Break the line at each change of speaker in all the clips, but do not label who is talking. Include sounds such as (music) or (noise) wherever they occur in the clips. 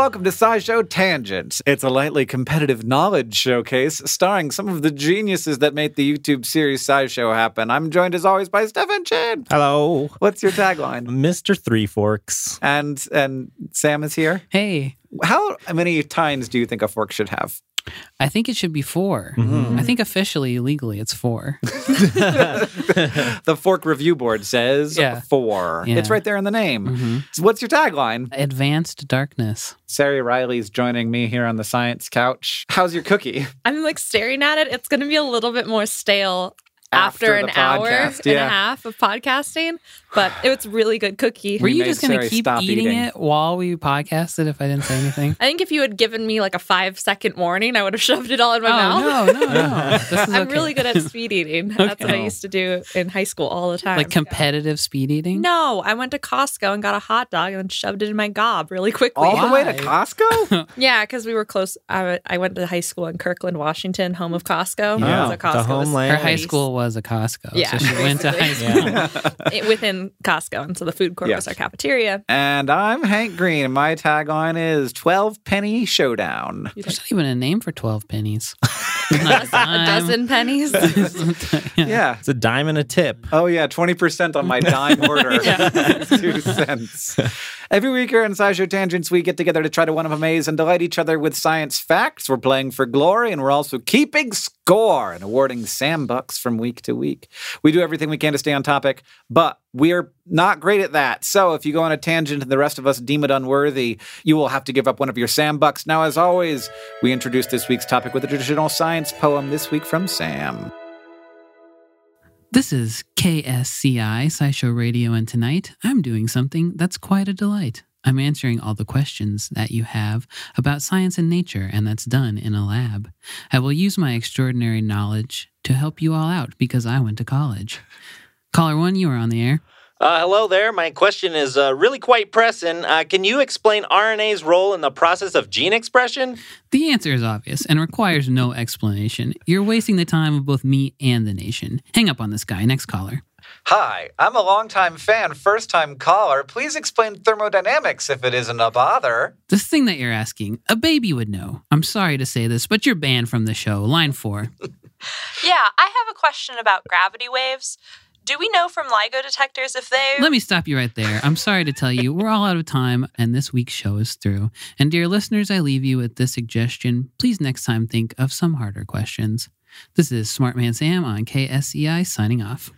Welcome to SciShow Tangents. It's a lightly competitive knowledge showcase starring some of the geniuses that made the YouTube series SciShow happen. I'm joined as always by Stefan Chin.
Hello,
What's your tagline? (laughs)
Mr. Three Forks.
And and Sam is here.
Hey,
How many tines do you think a fork should have?
I think it should be 4
Mhm.
I think officially, legally, it's four. (laughs) (laughs)
the fork review board says
Yeah.
four.
Yeah.
It's right there in the name.
hmm
So what's your tagline?
Advanced darkness.
Sari Reilly's joining me here on the science couch. How's your cookie? (laughs)
I'm like staring at it. It's going to be a little bit more stale
After
after,
the
an hour
podcast,
and a half of podcasting, but it was really good cookie.
Were you just going to keep eating,
eating.
it while we podcasted if I didn't say anything? (laughs)
I think if you had given me like a five second warning, I would have shoved it all in my
oh,
mouth.
no, no, no. This is (laughs)
I'm
okay.
really good at (laughs) speed eating. That's what I
oh.
used to do in high school all the time.
Like competitive speed eating?
no, I went to Costco and got a hot dog and then shoved it in my gob really quickly.
All the way to Costco?
Yeah, because we were close. I, I went to high school in Kirkland, Washington, home of Costco.
Yeah,
so
the
Costco was
homeland.
Her high school was a Costco.
Yeah,
So she went to high
basically.
school.
it- within Costco, and so the food court
Yes.
was our cafeteria.
and I'm Hank Green, and my tagline is 12 penny showdown.
There's not even a name for 12 pennies. (laughs) (laughs) (laughs)
a dozen pennies.
Yeah.
It's a dime and a tip.
Oh, yeah, 20% on my (laughs) dime order. Two cents. Every week here on SciShow Tangents, we get together to try to one of amaze and delight each other with science facts. We're playing for glory, and we're also keeping score and awarding Sam Bucks from week to week. We do everything we can to stay on topic, but we're not great at that. So if you go on a tangent and the rest of us deem it unworthy, you will have to give up one of your Sam Bucks. Now, as always, we introduce this week's topic with a traditional science poem this week from Sam.
This is KSCI SciShow Radio, and tonight I'm doing something that's quite a delight. I'm answering all the questions that you have about science and nature, and that's done in a lab. I will use my extraordinary knowledge to help you all out because I went to college. Caller one, you are on the air.
Uh, hello there. My question is uh, really quite pressing. Uh, can you explain RNA's role in the process of gene expression?
The answer is obvious and requires no explanation. You're wasting the time of both me and the nation. Hang up on this guy. Next caller.
Hi, I'm a longtime fan, first time caller. Please explain thermodynamics if it isn't a bother.
The thing that you're asking, a baby would know. I'm sorry to say this, but you're banned from the show. Line four. (laughs)
Yeah, I have a question about gravity waves. Do we know from LIGO detectors if they.
Let me stop you right there. I'm sorry to tell you, we're all out of time, and this week's show is through. And dear listeners, I leave you with this suggestion. Please next time think of some harder questions. This is Smart Man Sam on KSCI signing off.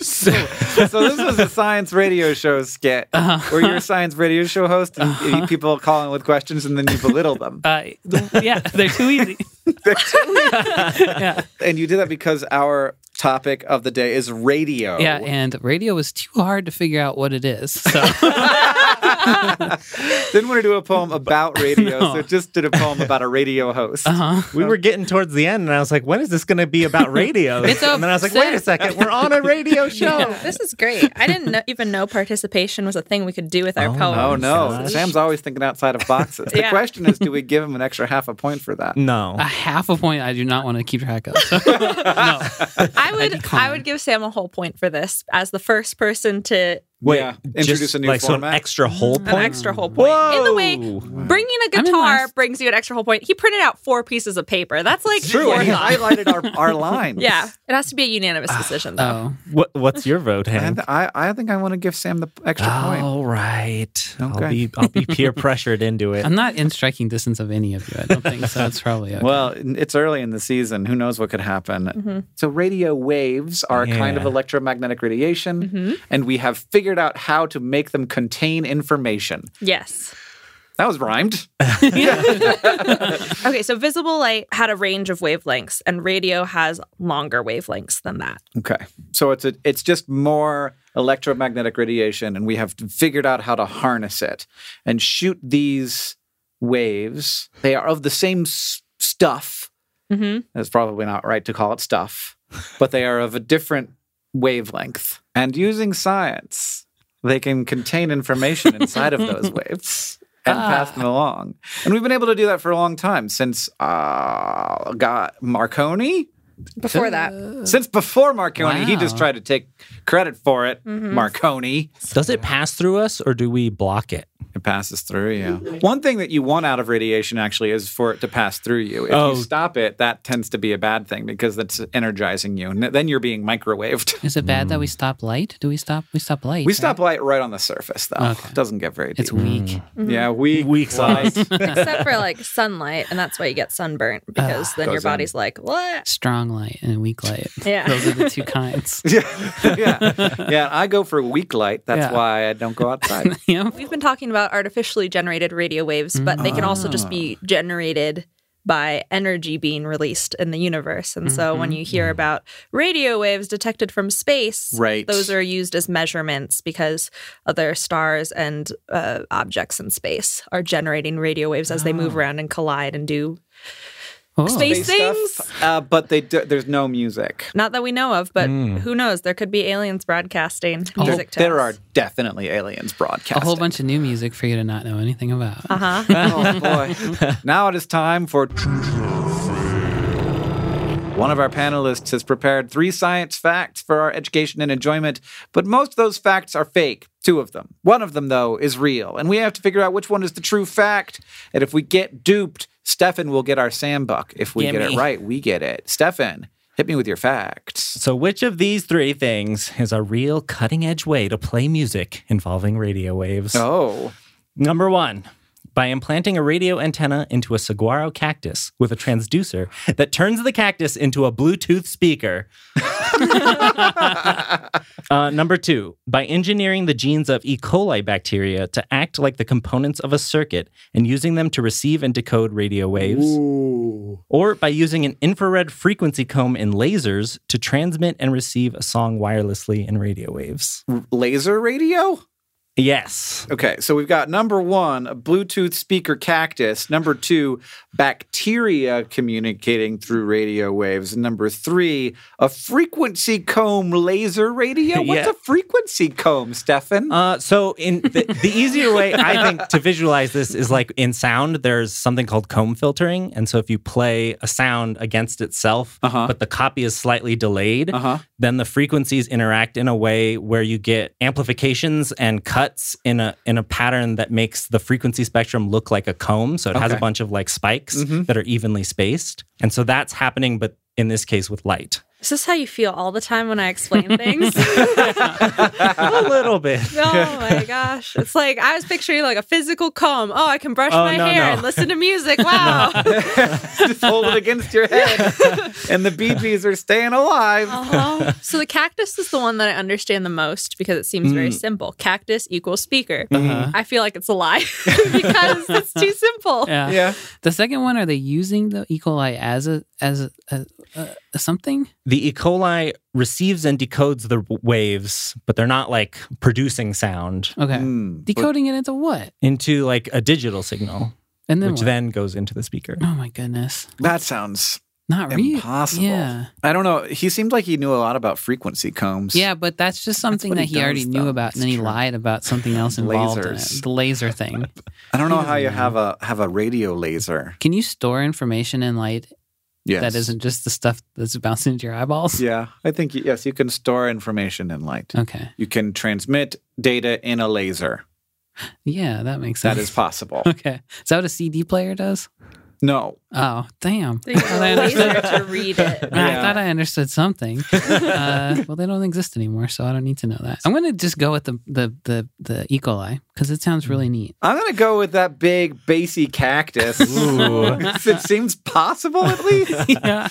So, so this was a science radio show skit
Uh-huh.
where you're a science radio show host and you- people call in with questions and then you belittle them.
Uh, yeah, they're too easy. (laughs) (laughs) yeah,
And you did that because our topic of the day is radio.
yeah, and radio is too hard to figure out what it is. So (laughs)
Didn't want to do a poem about (laughs) radio,
No.
so just did a poem about a radio host.
uh-huh.
We were getting towards the end, and I was like, when is this going to be about radio? (laughs) And then I was like, wait a second, we're on a radio show.
Oh, this is great. I didn't know, even know participation was a thing we could do with our
Oh,
poems.
Oh no,
gosh.
Sam's always thinking outside of boxes. The
Yeah.
question is, do we give him an extra half a point for that?
No.
a half a point I do not want to keep track of. no.
I would. I would give Sam a whole point for this as the first person to
Wait,
Yeah, introduce
just
a new
like so an extra whole point.
an
point.
extra whole point. In the way bringing a
I'm in
guitar
last.
brings you an extra whole point. He printed out four pieces of paper. That's like
True, and he
forethought.
highlighted our, our (laughs) lines.
Yeah, it has to be a unanimous ah, decision though.
Oh,
What, what's your vote, Hank?
I, I think I want to give Sam the extra point.
All right. I'll be I'll be peer (laughs) pressured into it.
I'm not in striking distance of any of you. I don't think so. That's probably okay.
Well, it's early in the season. Who knows what could happen? Mm-hmm. So, radio waves are a kind of electromagnetic radiation, mm-hmm. and we have figured out how to make them contain information.
Yes.
That was rhymed. (laughs)
Okay, so visible light had a range of wavelengths and radio has longer wavelengths than that.
Okay. So it's a, it's just more electromagnetic radiation, and we have figured out how to harness it and shoot these waves. They are of the same s- stuff.
Mhm.
That's probably not right to call it stuff, but they are of a different wavelength. And using science, they can contain information inside of those (laughs) waves and pass them along. And we've been able to do that for a long time since uh, got Marconi.
Before that.
Since before Marconi, he just tried to take credit for it. Mm-hmm. Marconi.
Does it pass through us or do we block it?
It passes through you. One thing that you want out of radiation actually is for it to pass through you. If
Oh.
you stop it, that tends to be a bad thing because that's energizing you. And then you're being microwaved.
is it bad that we mm. stop light? Do we stop? We stop light.
We
right?
stop light right on the surface, though.
Okay.
It doesn't get very deep.
It's weak. Mm. Mm-hmm.
Yeah, weak.
Weak
light. (laughs)
Except for like sunlight, and that's why you get sunburnt because then your
Goes in.
body's like, what?
Strong light and weak light.
Yeah.
Those are the two (laughs) kinds. (laughs)
yeah, yeah, yeah. I go for weak light. That's
Yeah.
why I don't go outside. (laughs)
yeah.
We've been talking about artificially generated radio waves, but they can also just be mm. generated by energy being released in the universe. And so when mm-hmm. you hear mm. about radio waves detected from space,
Right.
those are used as measurements because other stars and uh, objects in space are generating radio waves as they move oh. around and collide and do
Oh.
space
Space
things.
stuff, uh, but they do, there's no music.
Not that we know of, but who knows? There could be aliens broadcasting
There,
music to
there
us.
are definitely aliens broadcasting.
A whole bunch of new music for you to not know anything about.
Uh-huh. (laughs)
oh boy. now it is time for. One of our panelists has prepared three science facts for our education and enjoyment, but most of those facts are fake. Two of them. One of them, though, is real, and we have to figure out which one is the true fact. And if we get duped, Stefan will get our Sam buck. If we get it right, we get it. Stefan, hit me with your facts.
So, which of these three things is a real cutting edge way to play music involving radio waves?
Oh.
Number one, by implanting a radio antenna into a saguaro cactus with a transducer that turns the cactus into a Bluetooth speaker. (laughs) uh, number two, by engineering the genes of E. coli bacteria to act like the components of a circuit and using them to receive and decode radio waves. Or by using an infrared frequency comb in lasers to transmit and receive a song wirelessly in radio waves.
Laser radio?
Yes.
Okay, so we've got number one, a Bluetooth speaker cactus. Number two, bacteria communicating through radio waves. Number three, a frequency comb laser radio. (laughs) What's
Yeah.
a frequency comb, Stefan?
Uh, so in the, the easier way I think to visualize this is like in sound, there's something called comb filtering, and so if you play a sound against itself,
Uh-huh.
but the copy is slightly delayed,
Uh-huh.
then the frequencies interact in a way where you get amplifications and cuts in a in a pattern that makes the frequency spectrum look like a comb. So it has a bunch of like spikes
Mhm.
that are evenly spaced, and so that's happening, but in this case with light.
Is this how you feel all the time when I explain things? (laughs)
a little bit. (laughs)
oh my gosh. It's like I was picturing like a physical comb. Oh, I can brush
Oh,
my
no,
hair
no.
and listen to music. (laughs) Wow.
Just hold it against your head, and the Bee Gees are staying alive.
Uh-huh. So the cactus is the one that I understand the most because it seems very simple. Cactus equals speaker.
Uh-huh.
I feel like it's a lie because it's too simple.
Yeah.
Yeah.
The second one, are they using the E. coli as a as a, a, a, a something?
the E. coli receives and decodes the waves, but they're not like producing sound
Okay.
Hmm, but-
Decoding it into what?
into like a digital signal,
And then
which
what?
then goes into the speaker.
Oh my goodness.
that sounds
Not real.
impossible.
Yeah.
I don't know. He seemed like he knew a lot about frequency combs.
Yeah, but that's just something
what
that
he
he, already
does,
knew
though.
about, and
It's
then he lied about something else involved in it—the (laughs) laser thing.
I don't know how you
doesn't
have a have a radio laser.
Can you store information in light
Yes.
that isn't just the stuff that's bouncing into your eyeballs? (laughs)
Yeah, I think yes, you can store information in light.
Okay.
You can transmit data in a laser.
Yeah, that makes sense.
That is possible. (laughs)
Okay. Is that what a CD player does?
No.
Oh, damn.
They use
I thought I
a laser
understood-
to read it. (laughs)
I
Yeah.
thought I understood something. (laughs) uh, well, they don't exist anymore, so I don't need to know that. I'm going to just go with the the the, the E. coli because it sounds really neat.
I'm gonna go with that big bassy cactus. (laughs) it seems possible at least.
yeah.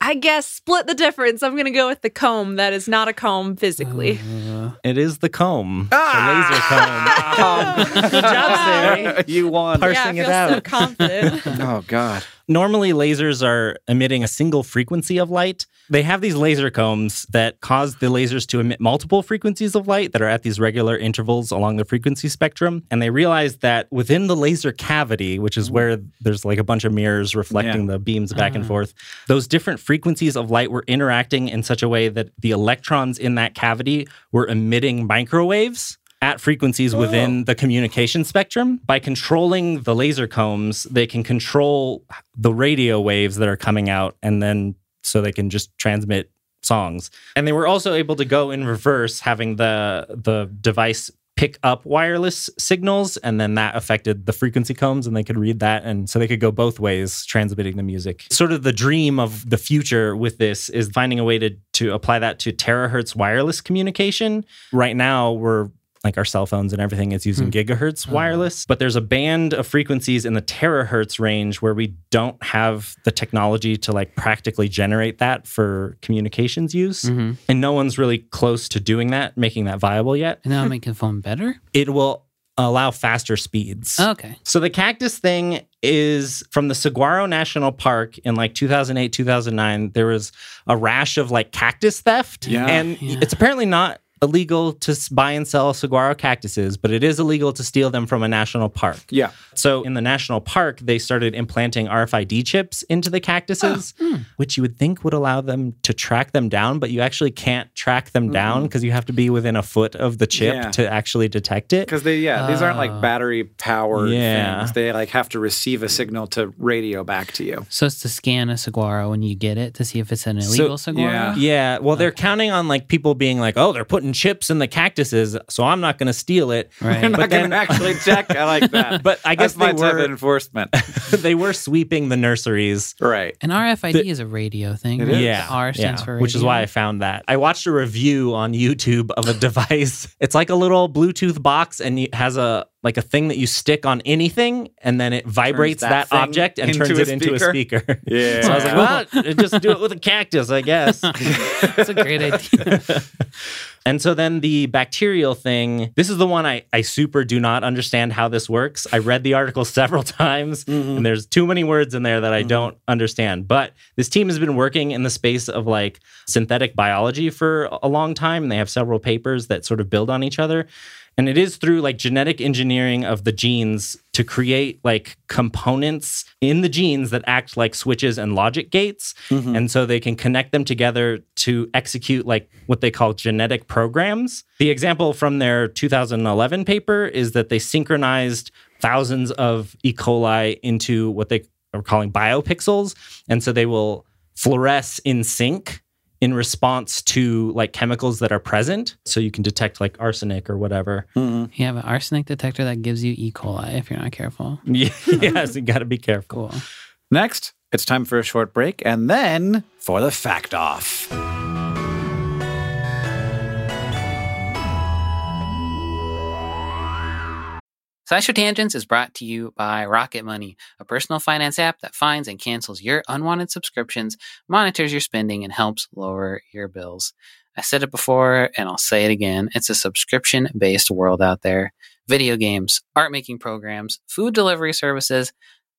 I guess split the difference. I'm going to go with the comb that is not a comb physically.
Uh,
It is the comb,
Ah!
the laser comb. (laughs) Good job, Sari.
you won.
Par-
yeah, I
parsing it
feel so confident. (laughs)
Oh God.
Normally, lasers are emitting a single frequency of light. They have these laser combs that cause the lasers to emit multiple frequencies of light that are at these regular intervals along the frequency spectrum. And they realized that within the laser cavity, which is where there's like a bunch of mirrors reflecting the beams back and mm-hmm. forth, those different frequencies of light were interacting in such a way that the electrons in that cavity were emitting microwaves at frequencies within the communication spectrum. By controlling the laser combs, they can control the radio waves that are coming out and then so they can just transmit songs. And they were also able to go in reverse having the the device pick up wireless signals and then that affected the frequency combs and they could read that and so they could go both ways transmitting the music. Sort of the dream of the future with this is finding a way to to apply that to terahertz wireless communication. Right now we're like our cell phones and everything is using gigahertz wireless but there's a band of frequencies in the terahertz range where we don't have the technology to like practically generate that for communications use
mhm.
and no one's really close to doing that making that viable yet
And that'll make the phone better?
it will allow faster speeds
Okay.
so the cactus thing is from the Saguaro National Park in like 2008, 2009. There was a rash of like cactus theft.
Yeah.
And
Yeah.
it's apparently not illegal to buy and sell saguaro cactuses, but it is illegal to steal them from a national park.
Yeah.
So in the national park, they started implanting RFID chips into the cactuses, ah, hmm. which you would think would allow them to track them down, but you actually can't track them mm-hmm. down because you have to be within a foot of the chip
Yeah.
to actually detect it.
Because they, yeah, these aren't
Oh.
like ah. battery powered
Yeah.
things. They like have to receive a signal to radio back to you.
So it's to scan a saguaro when you get it to see if it's an illegal saguaro?
yeah.
Yeah, well, they're counting on like people being like, "Oh, they're putting chips in the cactuses, so I'm not going to steal it."
Right.
They're not
But
going
then-
to actually check. I like (laughs) that.
But I guess
That's my
they
type
were
of enforcement. (laughs)
they were sweeping the nurseries.
right.
And RFID is a radio thing.
It
right?
Yeah,
The R stands
yeah,
for
which is why I found that. I watched a review on YouTube of a (laughs) device. It's like a little Bluetooth box, and it has a like a thing that you stick on anything, and then it vibrates
that
that, object and turns
a
it into a
speaker?
speaker.
Yeah.
So I was like, well, just do it with a cactus, I guess.
That's a great idea.
And so then the bacterial thing, this is the one I, I super do not understand how this works. I read the article (laughs) several times mm-hmm. and there's too many words in there that I mm-hmm. don't understand. But this team has been working in the space of like synthetic biology for a long time and they have several papers that sort of build on each other. And it is through like genetic engineering of the genes to create like components in the genes that act like switches and logic gates.
Mm-hmm.
And so they can connect them together to execute like what they call genetic programs. The example from their 2011 paper is that they synchronized thousands of E. coli into what they are calling biopixels. And so they will fluoresce in sync in response to like chemicals that are present. So you can detect like arsenic or whatever.
Mm-hmm.
You have an arsenic detector that gives you E. coli if you're not careful. (laughs)
yes, you got to be careful.
Cool.
Next, it's time for a short break and then for the fact off.
SciShow Tangents is brought to you by Rocket Money, a personal finance app that finds and cancels your unwanted subscriptions, monitors your spending, and helps lower your bills. I said it before and I'll say it again. It's a subscription based world out there. Video games, art making programs, food delivery services.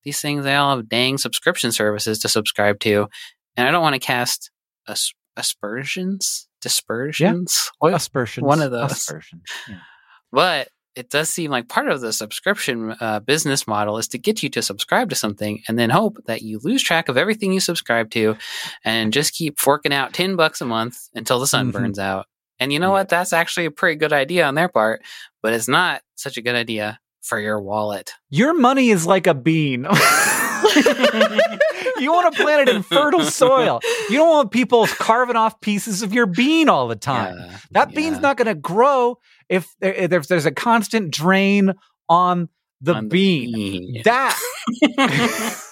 These things, they all have dang subscription services to subscribe to. And I don't want to cast as- aspersions, dispersions. Oh, what-
Aspersions.
One of those.
Aspersions. Yeah.
but it does seem like part of the subscription uh, business model is to get you to subscribe to something and then hope that you lose track of everything you subscribe to and just keep forking out 10 bucks a month until the sun
Mhm.
burns out. And you know
Yeah.
what? That's actually a pretty good idea on their part, but it's not such a good idea for your wallet.
Your money is like a bean. (laughs) you want to plant it in fertile soil. You don't want people carving off pieces of your bean all the time.
Yeah,
That bean's not going to grow if, there, if there's a constant drain on the
On the
bean.
bean.
That (laughs)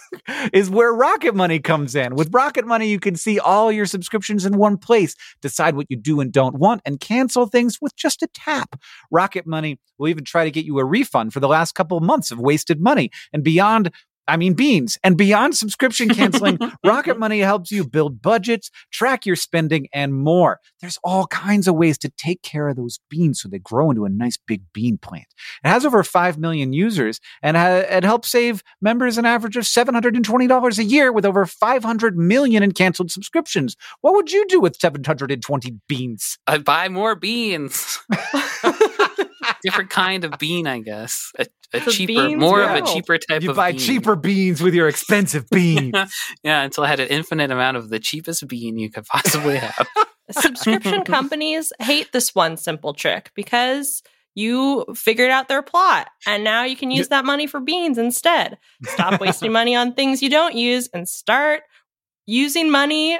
is where Rocket Money comes in. With Rocket Money, you can see all your subscriptions in one place, decide what you do and don't want, and cancel things with just a tap. Rocket Money will even try to get you a refund for the last couple of months of wasted money. And beyond, I mean, beans. And beyond subscription canceling, (laughs) Rocket Money helps you build budgets, track your spending, and more. There's all kinds of ways to take care of those beans so they grow into a nice big bean plant. It has over 5 million users and ha- it helps save members an average of $720 a year with over 500 million in canceled subscriptions. What would you do with 720 beans?
I'd buy more beans. (laughs) (laughs) Different kind of bean, I guess. A, a cheaper,
beans
more of a cheaper type of bean.
You buy
bean.
cheaper beans with your expensive (laughs) beans.
yeah, until I had an infinite amount of the cheapest bean you could possibly have. (laughs)
Subscription (laughs) companies hate this one simple trick because you figured out their plot and now you can use that money for beans instead. Stop wasting money on things you don't use and start using money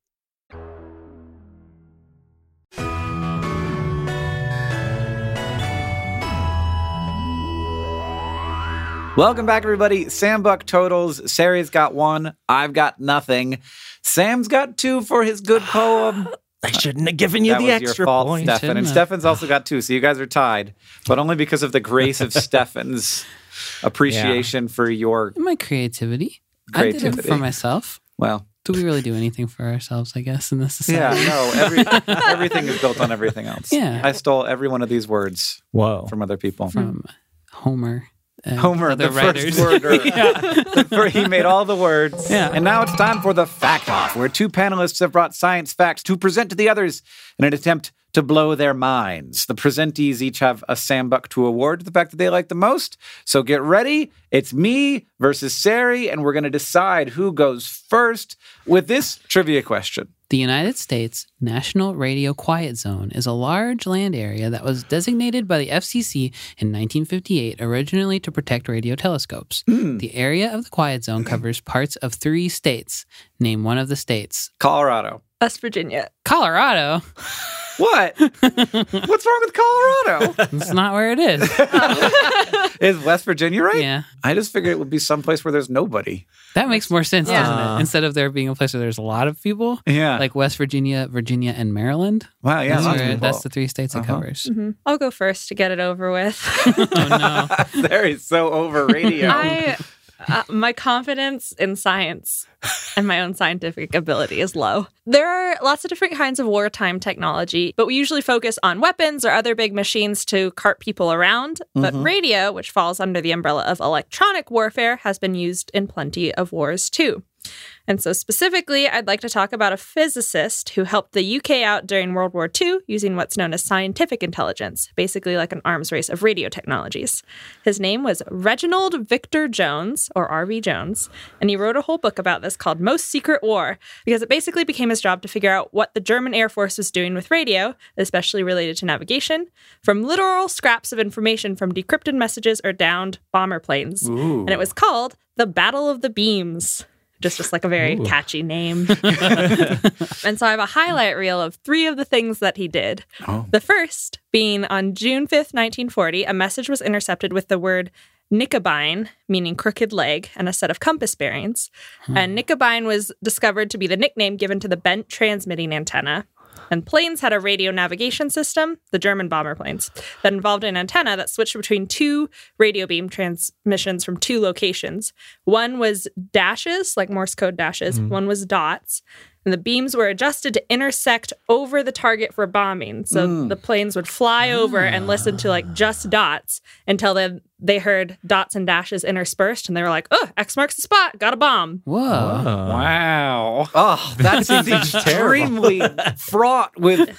Welcome back, everybody. Sam Buck totals. Sari's got one. I've got nothing. Sam's got two for his good poem. (sighs)
I shouldn't have given you
that
the
was
extra
your fault,
point.
Stefan. And
Shouldn't.
Stefan's also got two, so you guys are tied, but only because of the grace of (laughs) Stefan's appreciation for your
My creativity. I did it
Creativity.
for myself.
well.
Do we really do anything for ourselves, I guess, in this society.
Yeah,
society?
no, every, (laughs) everything is built on everything else.
Yeah.
I stole every one of these words
Whoa.
from other people.
From Homer. And
Homer, the
writers.
first worder. (laughs)
yeah.
He made all the words.
Yeah.
And now it's time for the fact off, where two panelists have brought science facts to present to the others in an attempt to blow their minds. The presentees each have a Sambuck to award the fact that they like the most. So get ready. It's me versus Sari, and we're going to decide who goes first with this trivia question.
The United States National Radio Quiet Zone is a large land area that was designated by the FCC in 1958 originally to protect radio telescopes. Hmm. The area of the Quiet Zone covers parts of three states. Name one of the states.
Colorado.
West Virginia.
Colorado.
What? (laughs) What's wrong with Colorado?
That's not where it is. (laughs)
Is West Virginia right?
Yeah.
I just figured it would be someplace where there's nobody.
That makes more sense, doesn't it? Instead of there being a place where there's a lot of people,
Yeah.
like West Virginia, Virginia, and Maryland.
wow. Yeah.
that's,
lots
where, that's the three states it
Uh-huh.
covers.
Mhm. I'll go first to get it over with. (laughs)
Oh, no. (laughs)
there is so over radio.
I, uh, my confidence in science and my own scientific ability is low. There are lots of different kinds of wartime technology, but we usually focus on weapons or other big machines to cart people around. But radio, which falls under the umbrella of electronic warfare, has been used in plenty of wars too. And so, specifically, I'd like to talk about a physicist who helped the UK out during World War II using what's known as scientific intelligence, basically like an arms race of radio technologies. His name was Reginald Victor Jones, or R.V. Jones, and he wrote a whole book about this called Most Secret War, because it basically became his job to figure out what the German Air Force was doing with radio, especially related to navigation, from literal scraps of information from decrypted messages or downed bomber planes.
Ooh.
And it was called The Battle of the Beams. Just, just like a very catchy name. (laughs) (laughs) and so I have a highlight reel of three of the things that he did.
Oh.
The first being on June 5th, 1940, a message was intercepted with the word Knickebein, meaning crooked leg, and a set of compass bearings. Hmm. And Knickebein was discovered to be the nickname given to the bent transmitting antenna. And planes had a radio navigation system, the German bomber planes, that involved an antenna that switched between two radio beam transmissions from two locations. One was dashes, like Morse code dashes, mm-hmm. one was dots. And the beams were adjusted to intersect over the target for bombing. So mm. the planes would fly over and listen to like ah. just dots until then they heard dots and dashes interspersed and they were like, oh, X marks the spot, got a bomb.
Whoa.
Wow. (laughs) Oh, that seems (laughs) extremely (laughs) fraught with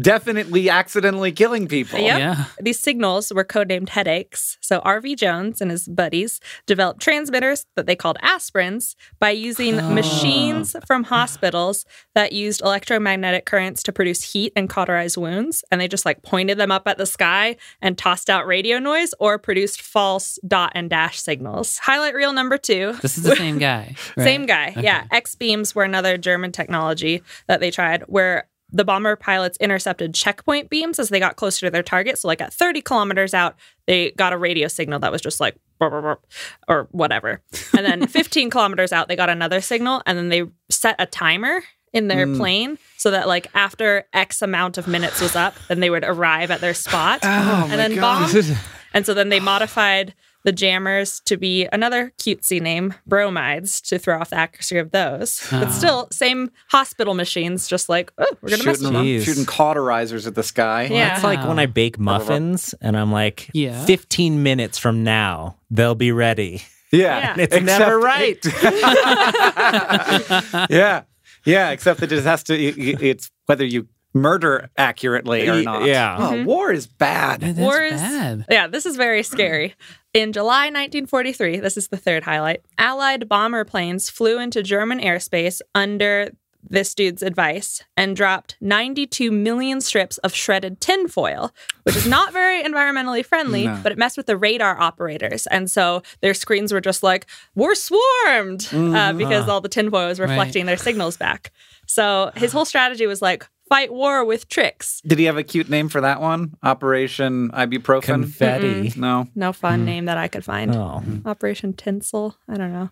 definitely accidentally killing people.
Yep.
Yeah.
These signals were codenamed headaches. So R.V. Jones and his buddies developed transmitters that they called aspirins by using oh. machines from hospitals that used electromagnetic currents to produce heat and cauterize wounds. And they just like pointed them up at the sky and tossed out radio noise or produced false dot and dash signals. Highlight reel number two.
This is the (laughs) same guy. right?
Same guy. Yeah. X beams were another German technology that they tried where the bomber pilots intercepted checkpoint beams as they got closer to their target. So, like at 30 kilometers out, they got a radio signal that was just like, burp, burp, burp, or whatever. And then (laughs) 15 kilometers out, they got another signal. And then they set a timer in their mm. plane so that, like, after X amount of minutes was up, then they would arrive at their spot oh and then bomb. (laughs) And so then they modified the jammers to be another cutesy name, bromides, to throw off the accuracy of those. But ah. still, same hospital machines, just like, oh, we're going to mess with them.
Shooting cauterizers at the sky.
Yeah.
It's like when I bake muffins and I'm like,
Yeah.
15 minutes from now, they'll be ready.
Yeah.
Yeah.
It's never right. (laughs)
yeah. Yeah. Except that it has to, it- it's whether you murder accurately or not.
yeah.
Oh,
Mhm.
war is bad.
That's
is
bad.
Yeah, this is very scary. In July 1943, this is the third highlight, Allied bomber planes flew into German airspace under this dude's advice and dropped 92 million strips of shredded tinfoil, which is not very environmentally friendly,
No.
but it messed with the radar operators. And so their screens were just like, we're swarmed uh, because all the tinfoil was reflecting their signals back. So his whole strategy was like, fight war with tricks.
Did he have a cute name for that one? Operation Ibuprofen?
Confetti.
no.
No fun hmm. name that I could find.
Oh,
Operation Tinsel. I don't know.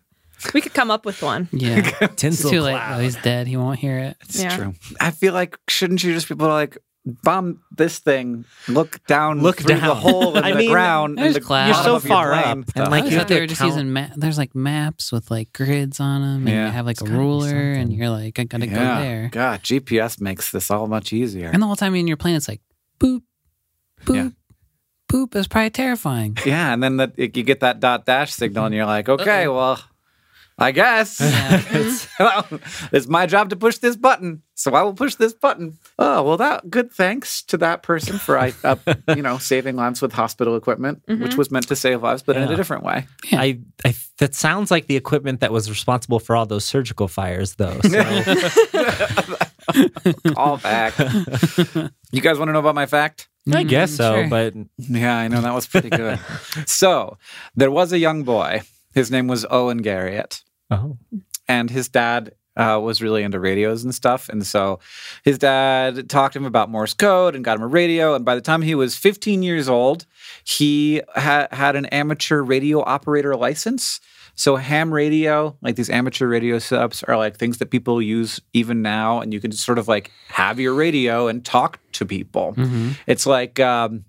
We could come up with one.
Yeah. (laughs) it's
tinsel
too late.
cloud.
Oh, he's dead. He won't hear it.
It's
Yeah.
true. I feel like shouldn't you just be able to like bomb this thing, look down,
Look
through the hole in (laughs)
I
the
mean,
ground, in
there's
the
clouds.
bottom
You're so
of
far
plane
up, and,
stuff.
like, you
thought
have to
just
count-
using ma- there's like maps with like grids on them, and
Yeah.
you have like
It's
a ruler, and you're like, I gotta go there.
God, GPS makes this all much easier.
And the whole time in your plane, it's like boop, boop,
Yeah.
boop. It's probably terrifying.
yeah, and then the, you get that dot dash signal, and you're like, okay, well, I guess (laughs) it's, well, it's my job to push this button, so I will push this button. Oh well, that good. Thanks to that person for I, uh, (laughs) you know, saving lives with hospital equipment, which was meant to save lives, but in a different way.
I, I that sounds like the equipment that was responsible for all those surgical fires, though. So (laughs)
All back. you guys want to know about my fact?
I guess
Mm,
so,
sure.
but
Yeah, I know that was pretty good. so there was a young boy. His name was Owen Garriott.
Oh,
and his dad uh, was really into radios and stuff. And so his dad talked to him about Morse code and got him a radio. And by the time he was 15 years old, he ha- had an amateur radio operator license. So ham radio, like these amateur radio setups, are like things that people use even now, and you can sort of like have your radio and talk to people.
Mhm.
It's like um,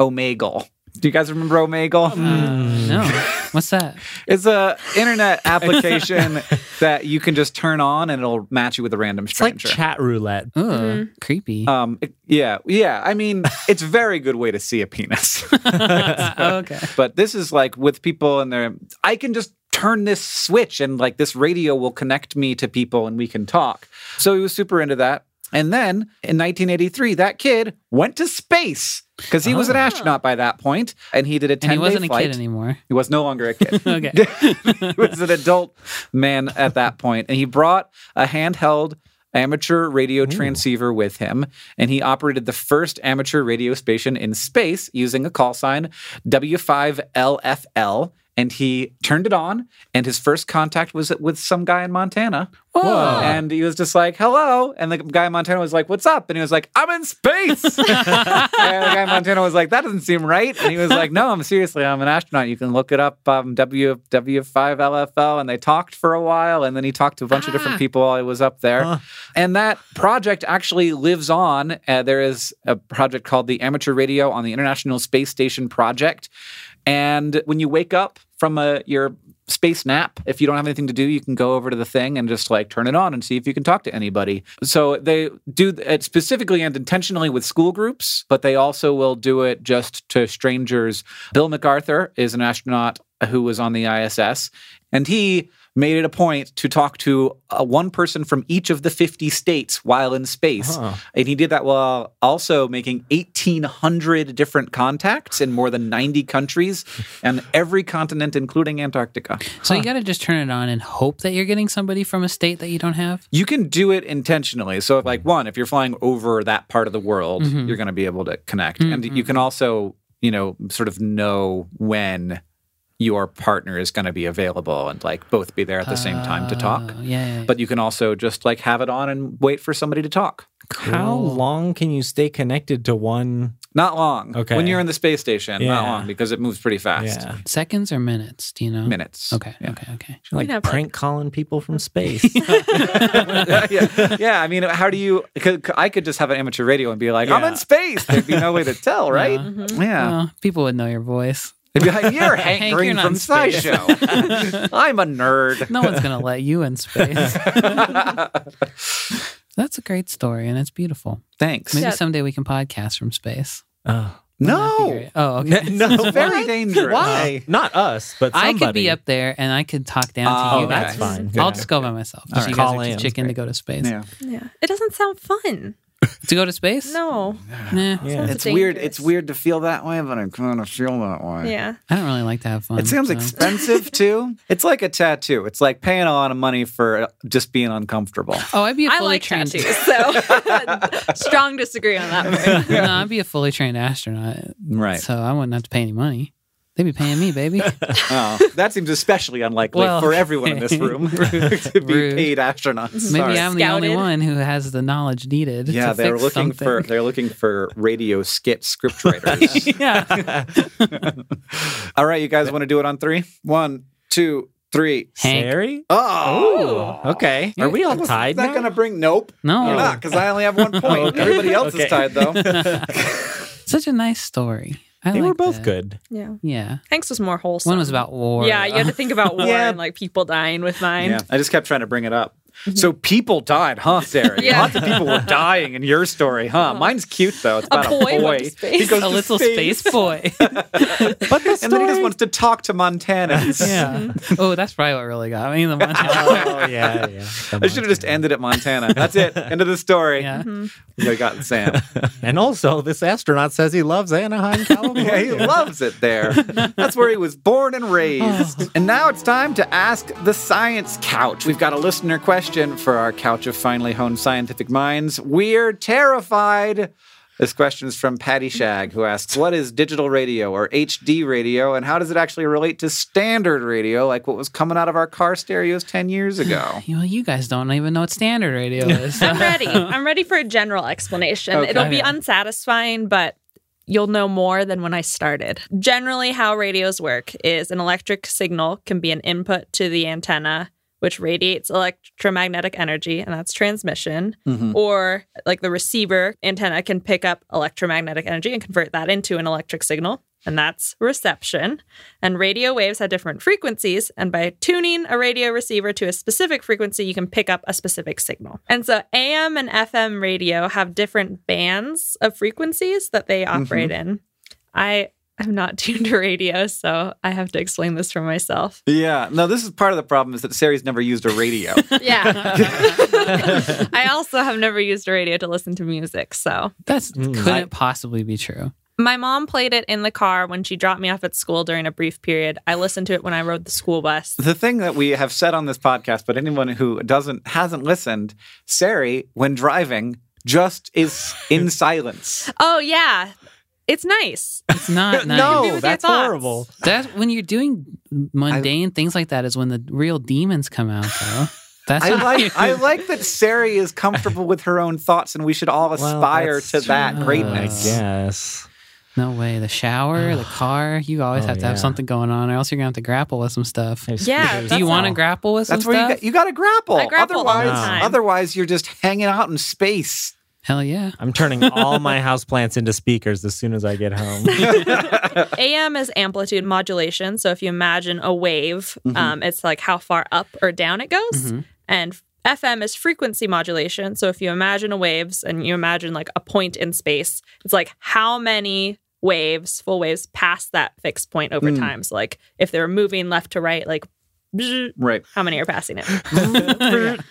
Omegle. Do you guys remember Omegle?
Uh, no, what's that? (laughs)
It's a internet application (laughs) that you can just turn on and it'll match you with a random
it's like chat roulette.
Mm-hmm.
creepy.
um, it- yeah, yeah. I mean, it's a very good way to see a penis. (laughs)
oh, okay.
but this is like with people and their. I can just turn this switch and like this radio will connect me to people and we can talk. So he was super into that. And then in 1983, that kid went to space because he was an
Oh.
astronaut by that point, and he did a 10
And he wasn't a
flight.
kid anymore.
He was no longer a kid. (laughs)
Okay. (laughs)
he was an adult man at that point, and he brought a handheld amateur radio transceiver with him, and he operated the first amateur radio station in space using a call sign W5LFL. And he turned it on, and his first contact was with some guy in Montana.
Whoa.
And he was just like, hello. And the guy in Montana was like, what's up? And he was like, I'm in space. (laughs) and the guy in Montana was like, that doesn't seem right. And he was like, no, I'm seriously, I'm an astronaut. You can look it up, um, W, W5LFL. And they talked for a while. And then he talked to a bunch of different people while he was up there.
Huh.
And that project actually lives on. Uh, there is a project called the Amateur Radio on the International Space Station Project. And when you wake up from a, your space nap, if you don't have anything to do, you can go over to the thing and just like turn it on and see if you can talk to anybody. So they do it specifically and intentionally with school groups, but they also will do it just to strangers. Bill McArthur is an astronaut who was on the ISS, and he made it a point to talk to uh, one person from each of the 50 states while in space.
Huh.
And he did that while also making 1,800 different contacts in more than 90 countries (laughs) and every continent, including Antarctica.
So you got to just turn it on and hope that you're getting somebody from a state that you don't have.
You can do it intentionally. So, like, one, if you're flying over that part of the world,
Mhm.
you're going to be able to connect.
Mm,
And you can also, you know, sort of know when your partner is going to be available and like both be there at the same time to oh, talk.
Oh, Yeah, yeah, yeah.
But you can also just like have it on and wait for somebody to talk.
How long can you stay connected to one?
Not long.
Okay.
When you're in the space station, not long because it moves pretty fast.
Yeah,
seconds or minutes? Do you know?
Minutes.
Okay,
Yeah.
okay, okay.
like
have, like-
prank calling people from space. (laughs)
yeah, yeah. I mean, how do you? Cause I could just have an amateur radio and be like, "I'm in space." There'd be no way to tell, (laughs) right?
Yeah.
Yeah.
Well, people would know your voice.
They'd be like, "You're (laughs) Hank,
Hank,
Green
you're
from. SciShow." (laughs) I'm a nerd.
No one's gonna let you in space. (laughs) That's a great story, and it's beautiful.
Thanks.
Maybe
Yeah.
someday we can podcast from space.
oh.
Wouldn't that be
No.
Oh, okay.
no,
it's very
what?
dangerous.
Why? Uh, not us, but
I could be up there and I could talk down to
Oh,
you
Oh,
guys.
that's fine.
I'll
Yeah.
just go by myself.
All
So you guys
Call
are too
in.
chicken to go to space.
Yeah.
Yeah. It doesn't sound fun.
To go to space?
No.
Nah.
Yeah.
Sounds
It's weird. It's weird to feel that way, but I kind of feel that way.
Yeah.
I don't really like to have fun.
It sounds
so.
expensive too. (laughs) It's like a tattoo. It's like paying a lot of money for uh, just being uncomfortable.
Oh, I'd be a
I
fully
like
trained.
tattoos, (laughs) so (laughs) strong disagree on that part.
no, I'd be a fully trained astronaut.
Right.
So I wouldn't have to pay any money. They'd be paying me, baby. (laughs)
Oh, that seems especially unlikely
Well,
for everyone in this (laughs) room (laughs) to be
rude.
paid astronauts.
Maybe
Sorry.
I'm the only one who has the knowledge needed.
Yeah,
to
they're
fix
looking
something.
for they're looking for radio skit script writers.
yeah.
All right, you guys want to do it on three? One, two, three.
Hank.
Harry?
Oh,
Okay. Are we all
Is
tied
that
now?
going to bring? Nope,
No.
you're not because I only have one oh, point. Everybody else
Okay.
is tied though.
Such a nice story. I
They
like
were both
that.
good.
Yeah.
Yeah.
Hanks was more wholesome.
One was about war.
Yeah, you had to think about (laughs) war
Yeah.
and like people dying with mine.
Yeah, I just kept trying to bring it up. Mm-hmm. So people died, huh, (laughs) Sari?
Yeah.
Lots of people were dying in your story, huh? Oh. Mine's cute though. It's
A
about
boy
a boy.
space.
He goes (laughs)
a little space, boy. (laughs)
But the
and then he just wants to talk to Montanans.
yeah. Oh, that's probably what really got me. The Montana.
oh, yeah, yeah.
I should have just ended at Montana. That's it. End of the story.
yeah. Mm-hmm.
You got Sam.
And also, this astronaut says he loves Anaheim, California.
Yeah, he loves it there. That's where he was born and raised. Oh. And now it's time to ask the science couch. We've got a listener question for our couch of finely honed scientific minds. We're terrified. This question is from Patty Shag, who asks, What is digital radio or HD radio, and how does it actually relate to standard radio, like what was coming out of our car stereos 10 years ago? (sighs)
Well, you guys don't even know what standard radio (laughs) is. so-
I'm ready. I'm ready for a general explanation.
Okay.
It'll be unsatisfying, but you'll know more than when I started. Generally, how radios work is an electric signal can be an input to the antenna, which radiates electromagnetic energy, and that's transmission. Mm-hmm. Or, like the receiver antenna can pick up electromagnetic energy and convert that into an electric signal. And that's reception. And radio waves have different frequencies. And by tuning a radio receiver to a specific frequency, you can pick up a specific signal. And so AM and FM radio have different bands of frequencies that they mm-hmm. operate in. I am not (laughs) tuned to radio, so I have to explain this for myself.
Yeah, no, this is part of the problem is that Sari's never used a radio. (laughs)
Yeah. (laughs) I also have never used a radio to listen to music. So
That's
Mm,
couldn't
I-
possibly be true.
my mom played it in the car when she dropped me off at school during a brief period. I listened to it when I rode the school bus.
the thing that we have said on this podcast, but anyone who doesn't hasn't listened, Sari, when driving, just is in silence.
Oh, yeah. It's nice.
It's not (laughs) nice.
no, that's horrible.
That's when you're doing mundane things like that is when the real demons come out though. That's
I (laughs) like
you-
I like that Sari is comfortable with her own thoughts, and we should all aspire
that's
to that
true.
greatness.
I guess.
No way. The shower, the (sighs) car, you always
Oh,
have to have something going on, or else you're gonna have to grapple with some stuff.
There's-
Yeah,
Do you want to grapple with some
That's where you got, you got to grapple.
I grapple all the
otherwise,
time.
otherwise you're just hanging out in space.
Hell yeah.
I'm turning all my houseplants into speakers as soon as I get home. (laughs)
AM is amplitude modulation. So if you imagine a wave, um, it's like how far up or down it goes.
Mhm.
And FM is frequency modulation. So if you imagine a waves and you imagine like a point in space, it's like how many waves, full waves, pass that fixed point over
Mm.
time. So like if they're moving left to right, like bzz,
Right.
how many are passing it? (laughs) (laughs)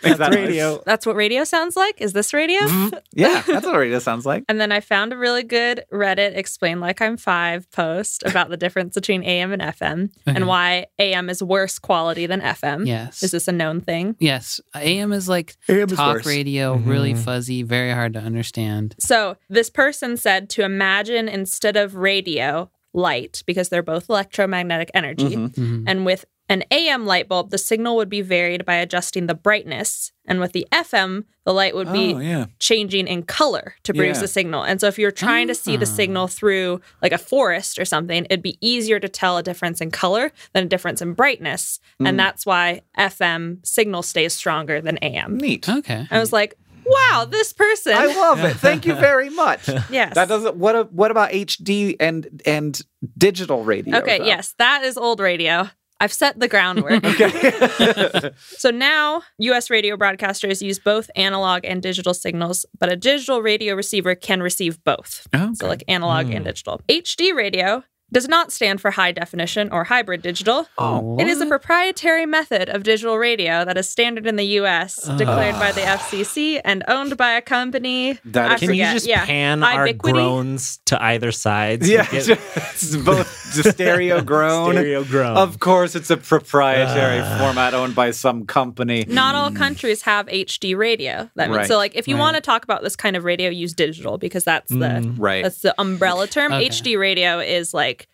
Is that
radio.
That's what radio sounds like. Is this radio? (laughs)
Yeah, that's what radio sounds like.
And then I found a really good Reddit explain like I'm five post about the difference between AM and FM
Okay.
and why AM is worse quality than FM.
Yes.
Is this a known thing?
yes. AM is like
AM is
talk
worse.
radio, really
Mhm.
fuzzy, very hard to understand.
So this person said to imagine instead of radio, light, because they're both electromagnetic energy.
Mhm.
Mhm.
And with an AM light bulb, the signal would be varied by adjusting the brightness. And with the FM, the light would be
Oh, yeah.
changing in color to produce
Yeah.
a signal. And so if you're trying to see the
Ah.
signal through like a forest or something, it'd be easier to tell a difference in color than a difference in brightness.
Mm.
And that's why FM signal stays stronger than AM.
Neat.
Okay.
I was like, wow, this person.
I love it. Thank you (laughs) very much.
yes.
That doesn't. What? A, what about HD and and digital radio?
okay,
though?
yes, that is old radio. I've set the groundwork. (laughs)
Okay. (laughs)
So now US radio broadcasters use both analog and digital signals, but a digital radio receiver can receive both.
Oh,
So like analog and hmm. digital. HD radio does not stand for high definition or hybrid digital.
Oh,
It is a proprietary method of digital radio that is standard in the US, declared by the FCC and owned by a company.
That
I
Can
forget.
you just
yeah.
pan our
Ibiquity?
groans to either side? so
yeah,
get (laughs)
it's both the (laughs) stereo groan.
stereo groan.
Of course, it's a proprietary
Ah.
format owned by some company.
Not all countries have HD radio. That means
Right.
so like if you
Right.
want to talk about this kind of radio, use digital because that's the
Mm.
Right.
that's the umbrella term.
Okay.
HD radio is like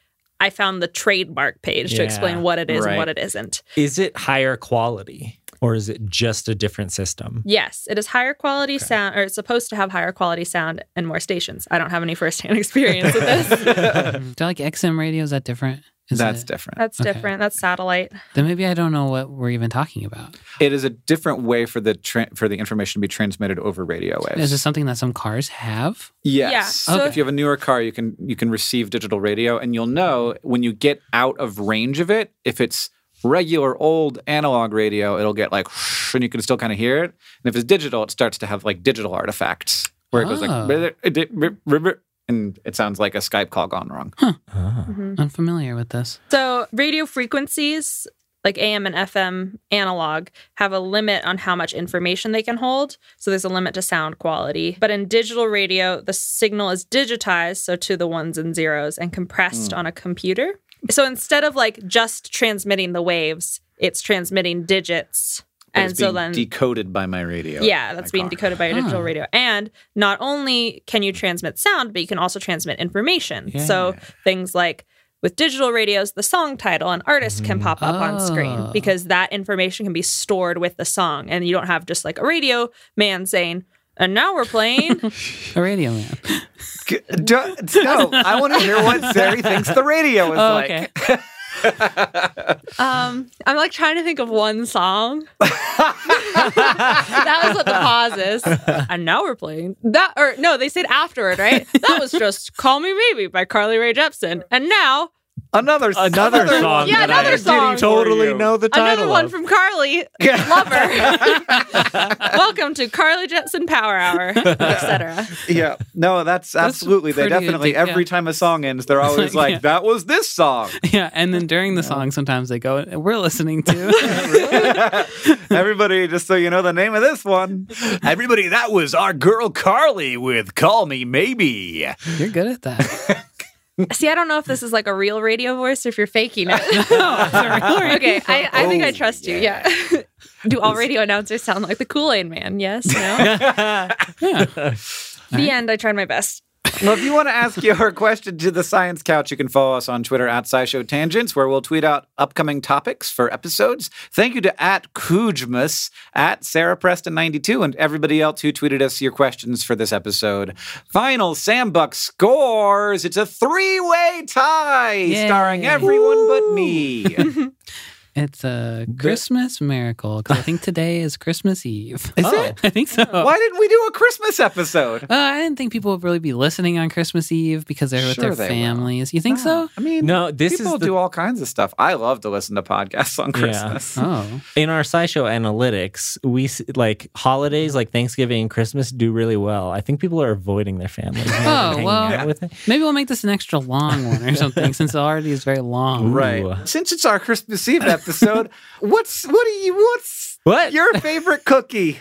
I found the trademark page to explain what it is
Right.
and what it isn't.
Is it higher quality or is it just a different system?
Yes, it is higher quality sound, or it's supposed to have higher quality sound and more stations. I don't have any firsthand (laughs) experience with this. (laughs)
Do like XM radio? Is that different? Is
That's
it-
different.
That's
Okay.
different. That's satellite.
Then maybe I don't know what we're even talking about.
It is a different way for the tra- for the information to be transmitted over radio waves.
Is this something that some cars have?
Yes.
Yeah, so-
If you have a newer car, you can you can receive digital radio, and you'll know when you get out of range of it if it's regular old analog radio, it'll get like, and you can still kind of hear it. And if it's digital, it starts to have like digital artifacts where it goes
Oh.
like, and it sounds like a Skype call gone wrong.
Ah.
Unfamiliar with this.
So radio frequencies like AM and FM analog have a limit on how much information they can hold. So there's a limit to sound quality. But in digital radio, the signal is digitized, so to the ones and zeros, and compressed on a computer. So instead of like just transmitting the waves, it's transmitting digits.
But
and
it's
so
being
then
decoded by my radio.
yeah, that's being
car.
decoded by your digital
Oh.
radio. And not only can you transmit sound, but you can also transmit information. So things like with digital radios, the song title and artist can pop up on screen
Oh.
because that information can be stored with the song. And you don't have just like a radio man saying, and now we're playing. (laughs)
A radio man.
G- d- no, I want to hear what Sari thinks the radio is
Oh,
like.
okay. (laughs)
um, I'm like trying to think of one song. (laughs) that was what the pause is. And now we're playing that, or no, they said afterward, right? That was just "Call Me Maybe" by Carly Rae Jepsen, and now
Another
Another song.
Yeah,
that
another
I
song.
Totally know the title.
another one
of.
from Carly Lover. (laughs) Welcome to Carly Jepsen Power Hour, etc.
Yeah, no, that's,
That's
absolutely. They definitely
good,
every
yeah.
time a song ends, they're always (laughs) like,
Yeah.
"That was this song."
Yeah, and then during the song, sometimes they go, "We're listening to." (laughs)
Everybody, just so you know the name of this one. Everybody, that was our girl Carly with "Call Me Maybe."
You're good at that.
See, I don't know if this is like a real radio voice or if you're faking it. (laughs) (laughs) okay, I, I think I trust you. Yeah. (laughs) Do all radio announcers sound like the Kool Aid Man? Yes. No.
Yeah.
the end. I tried my best. (laughs)
Well, if you want to ask your question to the Science Couch, you can follow us on Twitter at SciShow Tangents, where we'll tweet out upcoming topics for episodes. Thank you to at Kujmas, at Sarah Preston92, and everybody else who tweeted us your questions for this episode. Final Sam Buck scores. It's a three-way tie,
Yay.
starring everyone but me. (laughs)
It's a Christmas miracle because I think (laughs) today is Christmas Eve.
Is
Oh,
it?
I think so.
Why didn't we do a Christmas episode?
Uh, I didn't think people would really be listening on Christmas Eve because they're with their
they will.
families. You think so?
I mean,
No, this
people
is the
do all kinds of stuff. I love to listen to podcasts on Christmas.
Oh,
in our SciShow analytics, we s- like holidays like Thanksgiving and Christmas do really well. I think people are avoiding their families.
Oh,
hanging
well.
out with it.
maybe we'll make this an extra long one or (laughs) something since it already is very long.
Right.
Ooh.
Since it's our Christmas Eve episode, what's what do you what's
What?
your favorite cookie?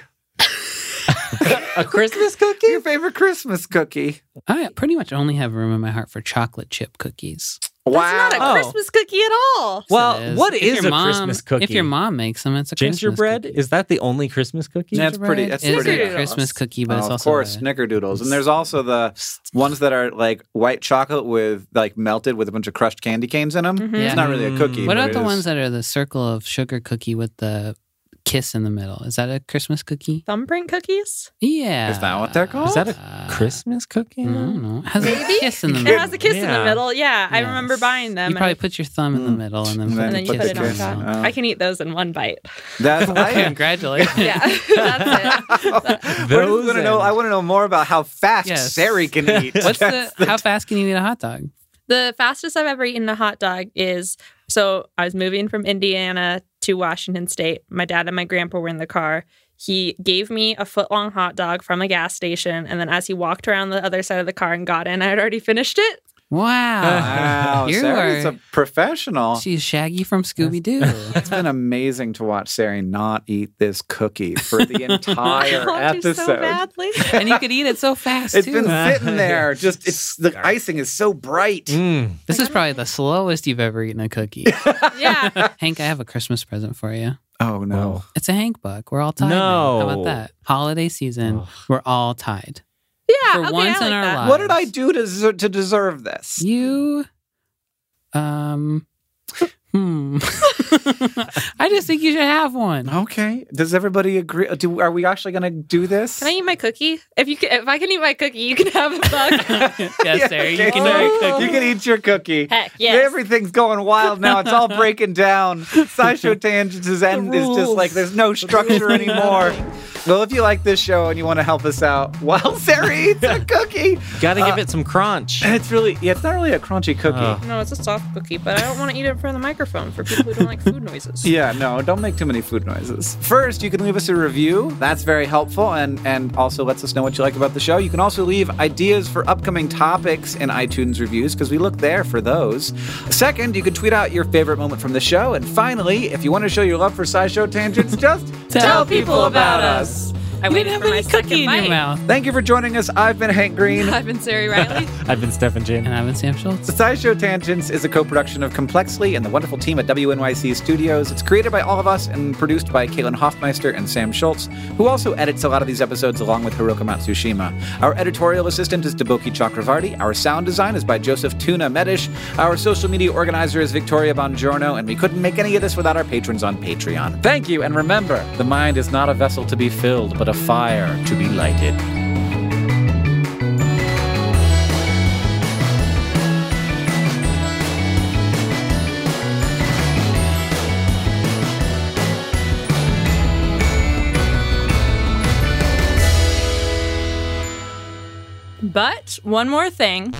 a Christmas cookie?
Your favorite Christmas cookie?
I pretty much only have room in my heart for chocolate chip cookies.
That's not a
Oh.
Christmas cookie at all.
Well,
Yes, it
what
If
is a
mom-
Christmas cookie?
If your mom makes them, it's a Christmas
Gingerbread?
cookie.
Is that the only Christmas cookie?
That's pretty- that's
is
pretty-
a Christmas cookie, but
Oh,
it's
of course,
a-
snickerdoodles. And there's also the ones that are like white chocolate with like melted with a bunch of crushed candy canes in them.
Mhm.
It's not really a cookie.
Mm.
What about the ones that are the circle of sugar cookie with the kiss in the middle? Is that a Christmas cookie?
Thumbprint cookies?
Yeah.
Is that what they're called?
Is that a
Uh,
Christmas cookie?
I don't know. Has a kiss in the
It
middle.
has a kiss in
Yeah.
the middle. Yeah, I remember buying them.
You probably
and,
put your thumb in the
Mm.
middle and then,
And
put
and
the
then you put it
in
on top.
Oh.
I can eat those in one bite.
That's (laughs) I,
Congratulations.
Yeah, (laughs) that's it. (laughs)
I
Those
want to know. I want to know more about how fast
Yes.
Sari can eat.
What's the,
That's
how fast can you eat a hot dog?
The fastest I've ever eaten a hot dog is so I was moving from Indiana to Washington State. My dad and my grandpa were in the car. He gave me a foot long hot dog from a gas station. And then as he walked around the other side of the car and got in, I had already finished it.
Wow.
Wow, (laughs)
You
Sari's
are-
a professional.
She's Shaggy from Scooby Doo. (laughs)
It's been amazing to watch Sari not eat this cookie for the (laughs) entire
I want
episode.
so badly.
and you could eat it so fast
It's
too.
been sitting there. Just it's the icing is so bright.
Mm.
this is probably the slowest you've ever eaten a cookie.
yeah.
Hank, I have a Christmas present for you.
Oh no.
It's a Hank book. We're all tied. now. How about that? Holiday season. We're all tied.
Yeah.
For
okay,
once
I
in our
that.
lives.
What did I do to to deserve this?
You, um, hmm. (laughs) I just think you should have one.
Okay. Does everybody agree? Do are we actually going to do this?
Can I eat my cookie? If you can, if I can eat my cookie, you can have a bug. (laughs)
yes,
Yeah,
Sari, you can
Sari,
eat cookie.
You can eat your cookie.
Heck yes.
Everything's going wild now. It's all breaking down. (laughs) SciShow Tangents' end is just like there's no structure anymore. Well, if you like this show and you want to help us out, while Sari eats a cookie,
Gotta give
Uh,
it some crunch.
it's really yeah, it's not really a crunchy cookie.
Oh.
no, it's a soft cookie, but I don't want to eat it in front of the microphone for people who don't like food noises. (laughs)
Yeah, no, don't make too many food noises. First, you can leave us a review. That's very helpful and and also lets us know what you like about the show. You can also leave ideas for upcoming topics in iTunes reviews because we look there for those. Second, you can tweet out your favorite moment from the show. And finally, if you want to show your love for SciShow Tangents, just
Tell
people about us. I
You
waited
didn't have
for my
any
second
cookie in your
bite.
mouth.
Thank you for joining us. I've been Hank Green. (laughs)
I've been Sari Reilly. (laughs)
I've been Stefan Chin.
And I've been Sam Schultz.
The SciShow Tangents is a co-production of Complexly and the wonderful team at WNYC Studios. It's created by all of us and produced by Caitlin Hofmeister and Sam Schultz, who also edits a lot of these episodes along with Hiroko Matsushima. Our editorial assistant is Deboki Chakravarti. Our sound design is by Joseph Tuna Medish. Our social media organizer is Victoria Bongiorno, and we couldn't make any of this without our patrons on Patreon. Thank you, and remember, the mind is not a vessel to be filled, but a fire to be lighted.
But one more thing.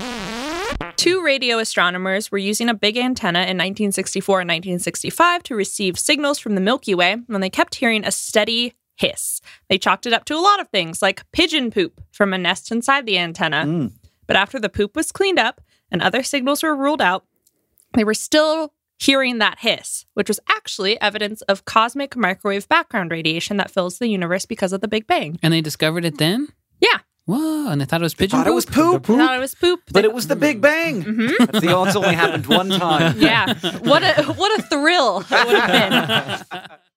Two radio astronomers were using a big antenna in 1964 and 1965 to receive signals from the Milky Way when they kept hearing a steady hiss. They chalked it up to a lot of things, like pigeon poop from a nest inside the antenna. Mm. But after the poop was cleaned up and other signals were ruled out, they were still hearing that hiss, which was actually evidence of cosmic microwave background radiation that fills the universe because of the Big Bang.
And they discovered it then?
Yeah.
Whoa, and they thought it was pigeon
Thought it was
poop?
poop,
I thought it was poop.
but it was the Big Bang. Mm-hmm. That's the, it's only happened one time. (laughs)
Yeah. What a what a thrill it would have been. (laughs)